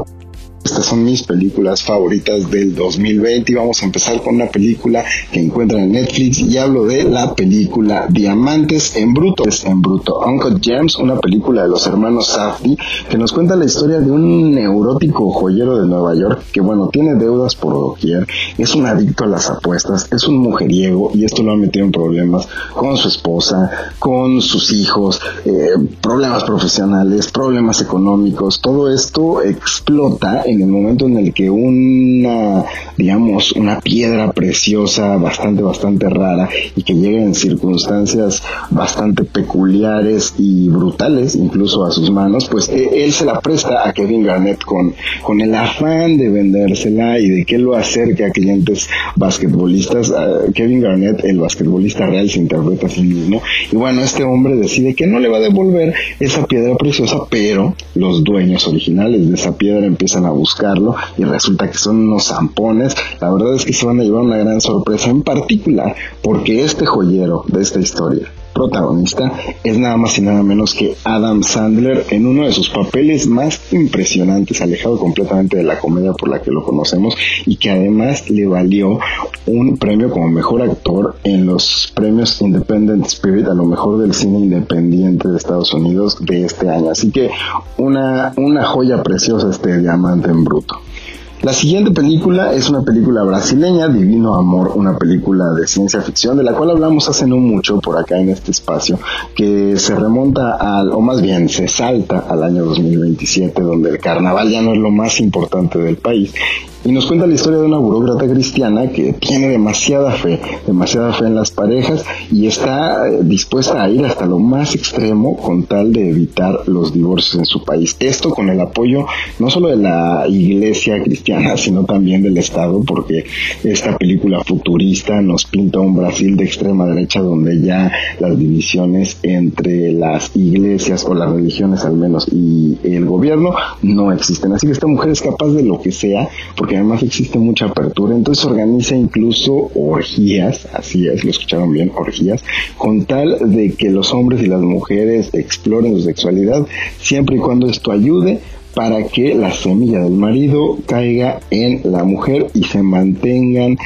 Estas son mis películas favoritas del 2020 y vamos a empezar con una película que encuentran en Netflix y hablo de la película Diamantes en Bruto. En Bruto. Uncle James, una película de los hermanos Safdie que nos cuenta la historia de un neurótico joyero de Nueva York que bueno, tiene deudas por doquier, es un adicto a las apuestas, es un mujeriego y esto lo ha metido en problemas con su esposa, con sus hijos, eh, problemas profesionales, problemas económicos, todo esto explota en el momento en el que una, digamos, una piedra preciosa, bastante, bastante rara y que llega en circunstancias bastante peculiares y brutales, incluso a sus manos, pues e, él se la presta a Kevin Garnett con, con el afán de vendérsela y de que lo acerque a clientes basquetbolistas. Kevin Garnett, el basquetbolista real, se interpreta a sí mismo. Y bueno, este hombre decide que no le va a devolver esa piedra preciosa, pero los dueños originales de esa piedra empiezan a buscarlo y resulta que son unos zampones. La verdad es que se van a llevar una gran sorpresa en particular porque este joyero de esta historia protagonista es nada más y nada menos que Adam Sandler en uno de sus papeles más impresionantes, alejado completamente de la comedia por la que lo conocemos y que además le valió un premio como mejor actor en los premios Independent Spirit, a lo mejor del cine independiente de Estados Unidos de este año. Así que una, una joya preciosa este diamante en bruto. La siguiente película es una película brasileña, Divino Amor, una película de ciencia ficción de la cual hablamos hace no mucho por acá en este espacio, que se remonta al, o más bien se salta al año 2027, donde el carnaval ya no es lo más importante del país y nos cuenta la historia de una burócrata cristiana que tiene demasiada fe, demasiada fe en las parejas y está eh, dispuesta a ir hasta lo más extremo con tal de evitar los divorcios en su país. Esto con el apoyo no solo de la iglesia cristiana, sino también del Estado, porque esta película futurista nos pinta un Brasil de extrema derecha donde ya las divisiones entre las iglesias o las religiones al menos y el gobierno no existen. Así que esta mujer es capaz de lo que sea, porque además existe mucha apertura, entonces organiza incluso orgías, así es, lo escucharon bien, orgías, con tal de que los hombres y las mujeres exploren su sexualidad, siempre y cuando esto ayude para que la semilla del marido caiga en la mujer y se mantengan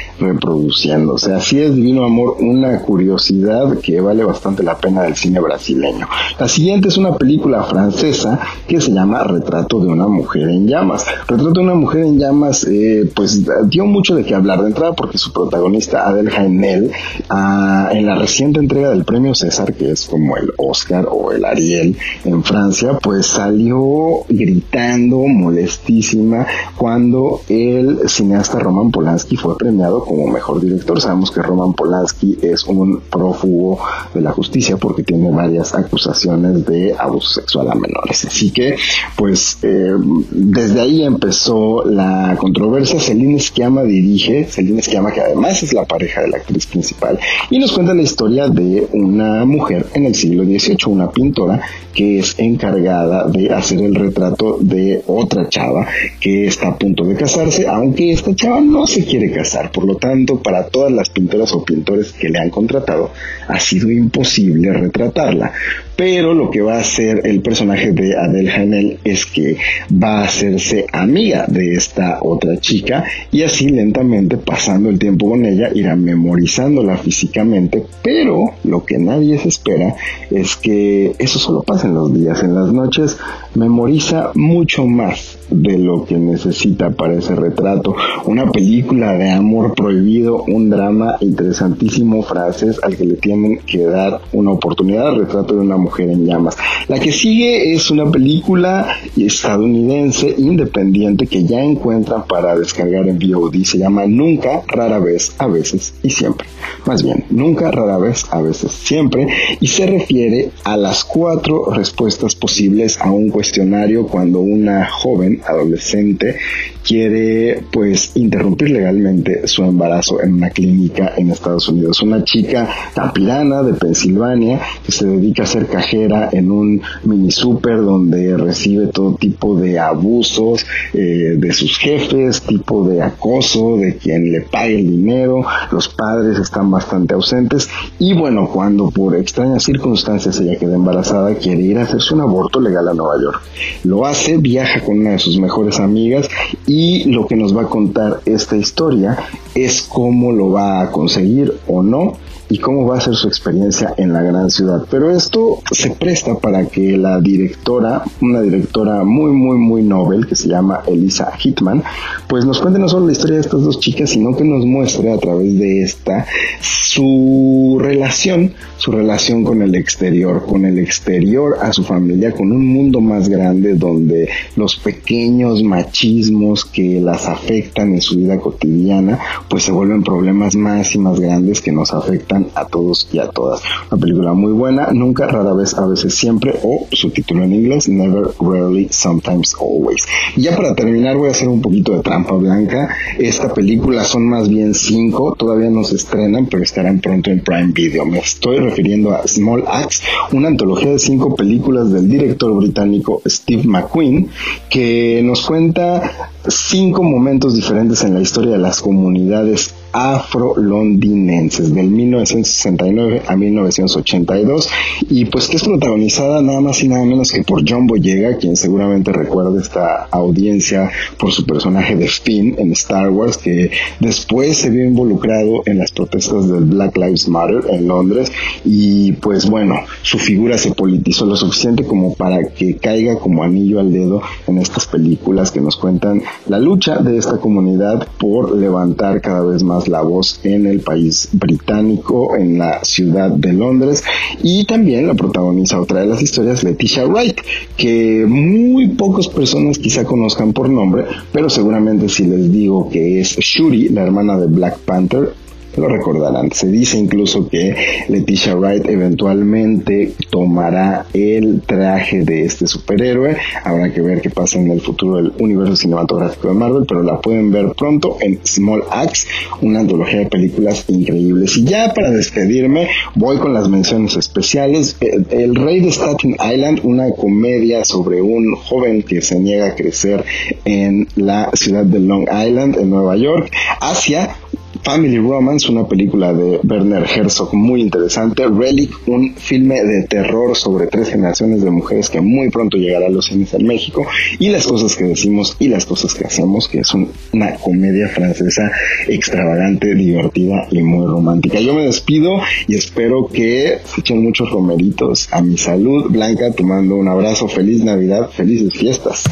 sea, así es Divino Amor, una curiosidad que vale bastante la pena del cine brasileño. La siguiente es una película francesa que se llama Retrato de una mujer en llamas. Retrato de una mujer en llamas, eh, pues dio mucho de qué hablar de entrada porque su protagonista Adèle Haenel, ah, en la reciente entrega del premio César, que es como el Oscar o el Ariel en Francia, pues salió gritando molestísima cuando el cineasta Roman Polanski fue premiado como mejor director. Sabemos que Roman Polanski es un prófugo de la justicia porque tiene varias acusaciones de abuso sexual a menores. Así que, pues, eh, desde ahí empezó la controversia. Celine Sciamma dirige, Celine Sciamma que además es la pareja de la actriz principal, y nos cuenta la historia de una mujer en el siglo XVIII, una pintora que es encargada de hacer el retrato de otra chava que está a punto de casarse, aunque esta chava no se quiere casar. Por lo tanto, para todas las pintoras o pintores que le han contratado, ha sido imposible retratarla. Pero lo que va a hacer el personaje de Adele Haenel es que va a hacerse amiga de esta otra chica y así lentamente pasando el tiempo con ella irá memorizándola físicamente, pero lo que nadie se espera es que eso solo pasa en los días, en las noches memoriza mucho más de lo que necesita para ese retrato. Una película de amor prohibido, un drama interesantísimo frases al que le tienen que dar una oportunidad retrato de una mujer en llamas. La que sigue es una película estadounidense independiente que ya encuentran para descargar en VOD. Se llama Nunca, rara vez, a veces y siempre. Más bien, nunca, rara vez, a veces, siempre. Y se refiere a las cuatro respuestas posibles a un cuestionario cuando una joven adolescente quiere pues interrumpir legalmente su embarazo en una clínica en Estados Unidos. Una chica tapirana de Pensilvania que se dedica a ser cajera en un mini super donde recibe todo tipo de abusos eh, de sus jefes, tipo de acoso, de quien le pague el dinero, los padres están bastante ausentes y bueno, cuando por extrañas circunstancias ella queda embarazada, quiere ir a hacerse un aborto legal a Nueva York. Lo hace, viaja con una de sus mejores amigas y lo que nos va a contar esta historia es cómo lo va a conseguir o no y cómo va a ser su experiencia en la gran ciudad. Pero esto se presta para que la directora, una directora muy, muy, muy novel que se llama Elisa Hitman, pues nos cuente no solo la historia de estas dos chicas, sino que nos muestre a través de esta su relación, su relación con el exterior, con el exterior a su familia, con un mundo más grande donde los pequeños machismos que las afectan en su vida cotidiana, pues se vuelven problemas más y más grandes que nos afectan a todos y a todas. Una película muy buena, nunca, rara vez, a veces, siempre, o su título en inglés, Never, Rarely, Sometimes, Always. Y ya para terminar voy a hacer un poquito de trampa blanca. Esta película son más bien cinco, todavía no se estrenan, pero estarán pronto en Prime Video. Me estoy refiriendo a Small Axe, una antología de cinco películas del director británico Steve McQueen, que nos cuenta cinco momentos diferentes en la historia de las comunidades afro-londinenses del 1969 a 1982 y pues que es protagonizada nada más y nada menos que por John Boyega quien seguramente recuerda esta audiencia por su personaje de Finn en Star Wars que después se vio involucrado en las protestas del Black Lives Matter en Londres. Y pues bueno su figura se politizó lo suficiente como para que caiga como anillo al dedo en estas películas que nos cuentan la lucha de esta comunidad por levantar cada vez más la voz en el país británico, en la ciudad de Londres, y también la protagoniza otra de las historias, Leticia Wright, que muy pocas personas quizá conozcan por nombre, pero seguramente si les digo que es Shuri, la hermana de Black Panther, lo recordarán. Se dice incluso que Leticia Wright eventualmente tomará el traje de este superhéroe. Habrá que ver qué pasa en el futuro del universo cinematográfico de Marvel, pero la pueden ver pronto en Small Axe, una antología de películas increíbles. Y ya para despedirme, voy con las menciones especiales. El, Rey de Staten Island, una comedia sobre un joven que se niega a crecer en la ciudad de Long Island, en Nueva York. Asia, Family Romance, una película de Werner Herzog muy interesante. Relic, un filme de terror sobre tres generaciones de mujeres que muy pronto llegará a los cines en México. Y las cosas que decimos y las cosas que hacemos, que es una comedia francesa extravagante, divertida y muy romántica. Yo me despido y espero que echen muchos romeritos a mi salud. Blanca, te mando un abrazo. Feliz Navidad, felices fiestas.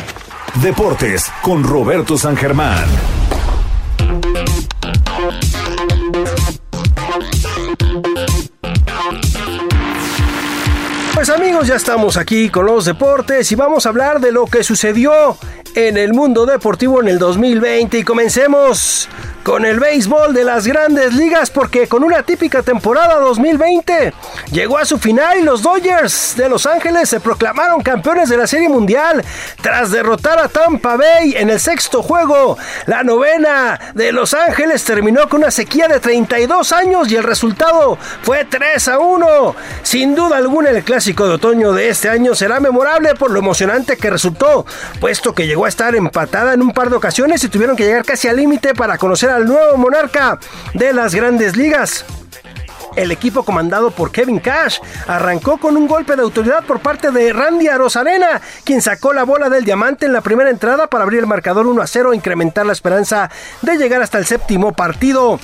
Deportes con Roberto San Germán. Amigos, ya estamos aquí con los deportes y vamos a hablar de lo que sucedió en el mundo deportivo en el 2020 y comencemos con el béisbol de las grandes ligas porque con una típica temporada 2020 llegó a su final y los Dodgers de Los Ángeles se proclamaron campeones de la Serie Mundial tras derrotar a Tampa Bay en el sexto juego. La novena de Los Ángeles terminó con una sequía de 32 años y el resultado fue 3 a 1. Sin duda alguna el clásico de otoño de este año será memorable por lo emocionante que resultó, puesto que llegó a estar empatada en un par de ocasiones y tuvieron que llegar casi al límite para conocer a al nuevo monarca de las grandes ligas. El equipo comandado por Kevin Cash arrancó con un golpe de autoridad por parte de Randy Arozarena, quien sacó la bola del diamante en la primera entrada para abrir el marcador 1 a 0 e incrementar la esperanza de llegar hasta el séptimo partido.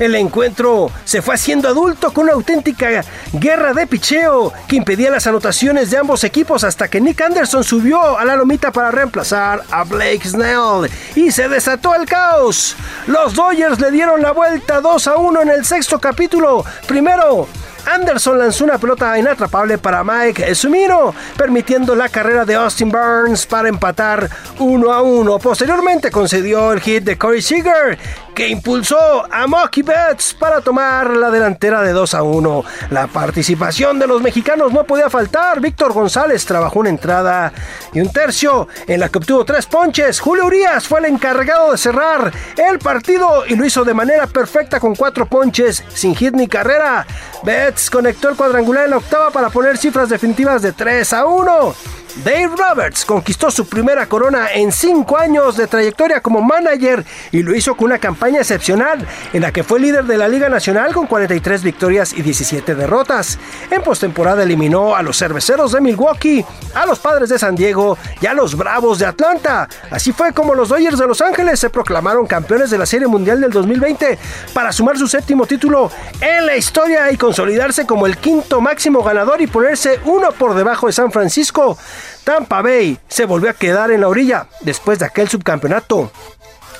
El encuentro se fue haciendo adulto con una auténtica guerra de picheo que impedía las anotaciones de ambos equipos hasta que Nick Anderson subió a la lomita para reemplazar a Blake Snell y se desató el caos. Los Dodgers le dieron la vuelta 2 a 1 en el sexto capítulo. Primero, Anderson lanzó una pelota inatrapable para Mike Sumino, permitiendo la carrera de Austin Burns para empatar 1 a 1. Posteriormente concedió el hit de Corey Seager, que impulsó a Mocky Betts para tomar la delantera de 2 a 1. La participación de los mexicanos no podía faltar. Víctor González trabajó una entrada y un tercio en la que obtuvo tres ponches. Julio Urias fue el encargado de cerrar el partido y lo hizo de manera perfecta con cuatro ponches sin hit ni carrera. Betts conectó el cuadrangular en la octava para poner cifras definitivas de 3 a 1. Dave Roberts conquistó su primera corona en cinco años de trayectoria como manager y lo hizo con una campaña excepcional en la que fue líder de la Liga Nacional con 43 victorias y 17 derrotas. En postemporada eliminó a los cerveceros de Milwaukee, a los padres de San Diego y a los Bravos de Atlanta. Así fue como los Dodgers de Los Ángeles se proclamaron campeones de la Serie Mundial del 2020 para sumar su séptimo título en la historia y consolidarse como el quinto máximo ganador y ponerse uno por debajo de San Francisco. Tampa Bay se volvió a quedar en la orilla después de aquel subcampeonato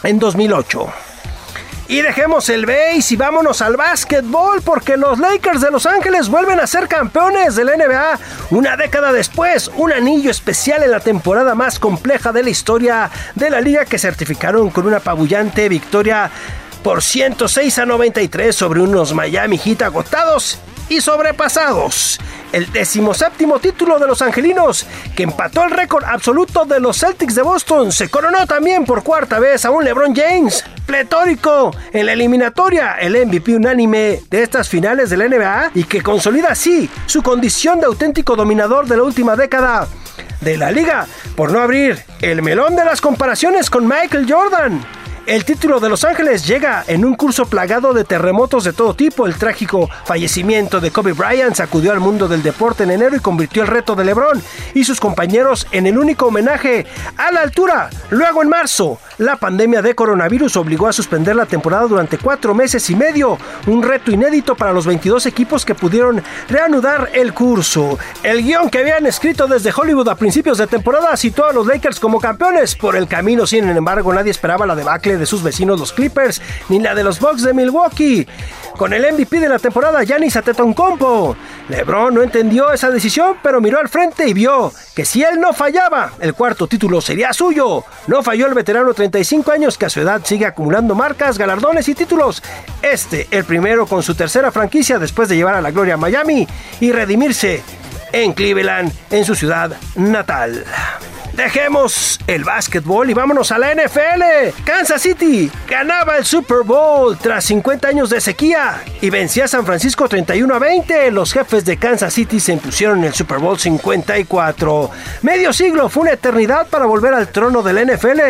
en 2008. Y dejemos el base y vámonos al básquetbol porque los Lakers de Los Ángeles vuelven a ser campeones de la NBA una década después, un anillo especial en la temporada más compleja de la historia de la liga que certificaron con una apabullante victoria por 106 a 93 sobre unos Miami Heat agotados y sobrepasados. El decimoséptimo título de los angelinos, que empató el récord absoluto de los Celtics de Boston, se coronó también por cuarta vez a un LeBron James, pletórico en la eliminatoria, el MVP unánime de estas finales de la NBA y que consolida así su condición de auténtico dominador de la última década de la liga, por no abrir el melón de las comparaciones con Michael Jordan. El título de Los Ángeles llega en un curso plagado de terremotos de todo tipo. El trágico fallecimiento de Kobe Bryant sacudió al mundo del deporte en enero y convirtió el reto de LeBron y sus compañeros en el único homenaje a la altura. Luego en marzo, la pandemia de coronavirus obligó a suspender la temporada durante cuatro meses y medio, un reto inédito para los 22 equipos que pudieron reanudar el curso. El guion que habían escrito desde Hollywood a principios de temporada situó a los Lakers como campeones. Por el camino, sin embargo, nadie esperaba la debacle de sus vecinos los Clippers, ni la de los Bucks de Milwaukee. Con el MVP de la temporada, Giannis Antetokounmpo. LeBron no entendió esa decisión, pero miró al frente y vio que si él no fallaba, el cuarto título sería suyo. No falló el veterano 35 años que a su edad sigue acumulando marcas, galardones y títulos. Este, el primero con su tercera franquicia después de llevar a la gloria a Miami y redimirse en Cleveland, en su ciudad natal. Dejemos el básquetbol y vámonos a la NFL. Kansas City ganaba el Super Bowl tras 50 años de sequía y vencía a San Francisco 31 a 20. Los jefes de Kansas City se impusieron en el Super Bowl 54. Medio siglo fue una eternidad para volver al trono del NFL.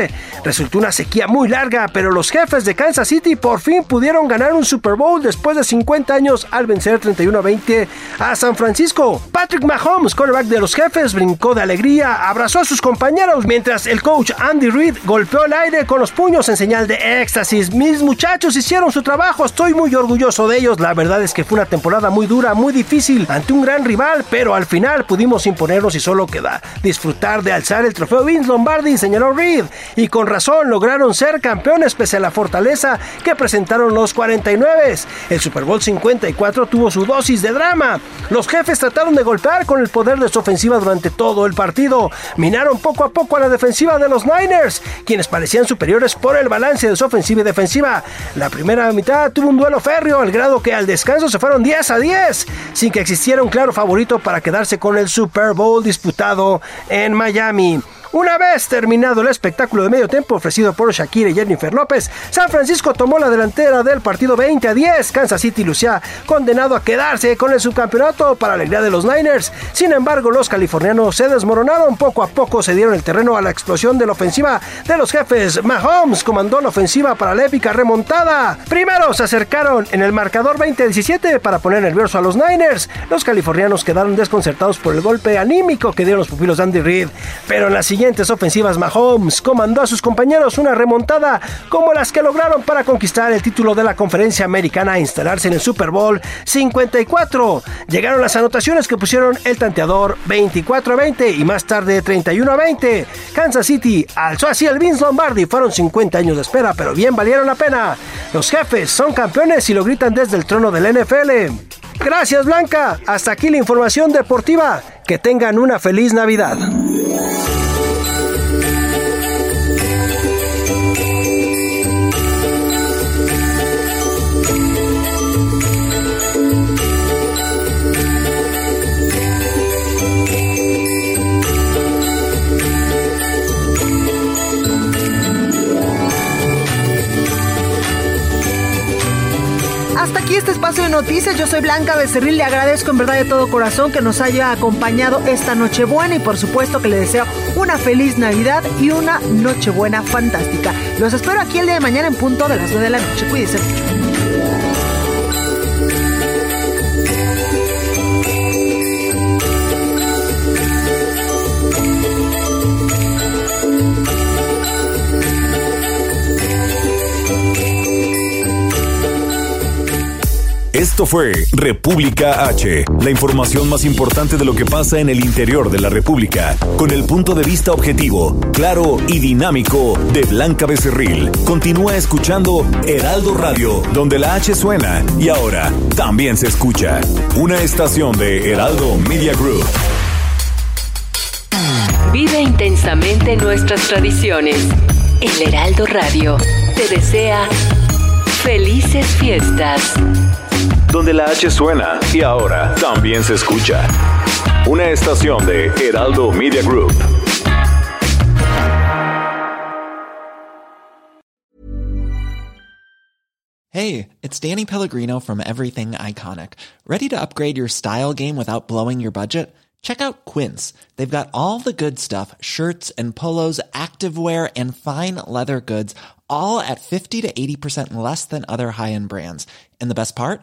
Resultó una sequía muy larga, pero los jefes de Kansas City por fin pudieron ganar un Super Bowl después de 50 años al vencer 31 a 20 a San Francisco. Patrick Mahomes, quarterback de los jefes, brincó de alegría, abrazó a sus compañeros mientras el coach Andy Reid golpeó el aire con los puños en señal de éxtasis. Mis muchachos hicieron su trabajo, estoy muy orgulloso de ellos. La verdad es que fue una temporada muy dura, muy difícil ante un gran rival, pero al final pudimos imponernos y solo queda disfrutar de alzar el trofeo Vince Lombardi, señaló Reid. Y con razón lograron ser campeones pese a la fortaleza que presentaron los 49. El Super Bowl 54 tuvo su dosis de drama. Los jefes trataron de golpear con el poder de su ofensiva durante todo el partido. Minaron poco a poco a la defensiva de los Niners, quienes parecían superiores por el balance de su ofensiva y defensiva. La primera mitad tuvo un duelo férreo al grado que al descanso se fueron 10 a 10, sin que existiera un claro favorito para quedarse con el Super Bowl disputado en Miami. Una vez terminado el espectáculo de medio tiempo ofrecido por Shakira y Jennifer López, San Francisco tomó la delantera del partido 20 a 10. Kansas City lucía condenado a quedarse con el subcampeonato para alegría de los Niners. Sin embargo, los californianos se desmoronaron poco a poco, se dieron el terreno a la explosión de la ofensiva de los jefes. Mahomes comandó la ofensiva para la épica remontada. Primero se acercaron en el marcador 20-17 para poner nervioso a los Niners. Los californianos quedaron desconcertados por el golpe anímico que dieron los pupilos de Andy Reid. Pero en las ofensivas, Mahomes comandó a sus compañeros una remontada como las que lograron para conquistar el título de la conferencia americana e instalarse en el Super Bowl 54. Llegaron las anotaciones que pusieron el tanteador 24 a 20 y más tarde 31 a 20. Kansas City alzó así el Vince Lombardi. Fueron 50 años de espera, pero bien valieron la pena. Los jefes son campeones y lo gritan desde el trono del NFL. Gracias Blanca. Hasta aquí la información deportiva. Que tengan una feliz Navidad. Hasta aquí este espacio de noticias. Yo soy Blanca Becerril. Le agradezco en verdad de todo corazón que nos haya acompañado esta Nochebuena y por supuesto que le deseo una feliz Navidad y una Nochebuena fantástica. Los espero aquí el día de mañana en punto de las 9 de la noche. Cuídense mucho. Esto fue República H, la información más importante de lo que pasa en el interior de la República, con el punto de vista objetivo, claro y dinámico de Blanca Becerril. Continúa escuchando Heraldo Radio, donde la H suena y ahora también se escucha. Una estación de Heraldo Media Group. Vive intensamente nuestras tradiciones. El Heraldo Radio te desea felices fiestas donde la H suena y ahora también se escucha. Una estación de Heraldo Media Group. Hey, it's Danny Pellegrino from Everything Iconic. Ready to upgrade your style game without blowing your budget? Check out Quince. They've got all the good stuff shirts and polos, activewear, and fine leather goods, all at 50 to 80% less than other high end brands. And the best part?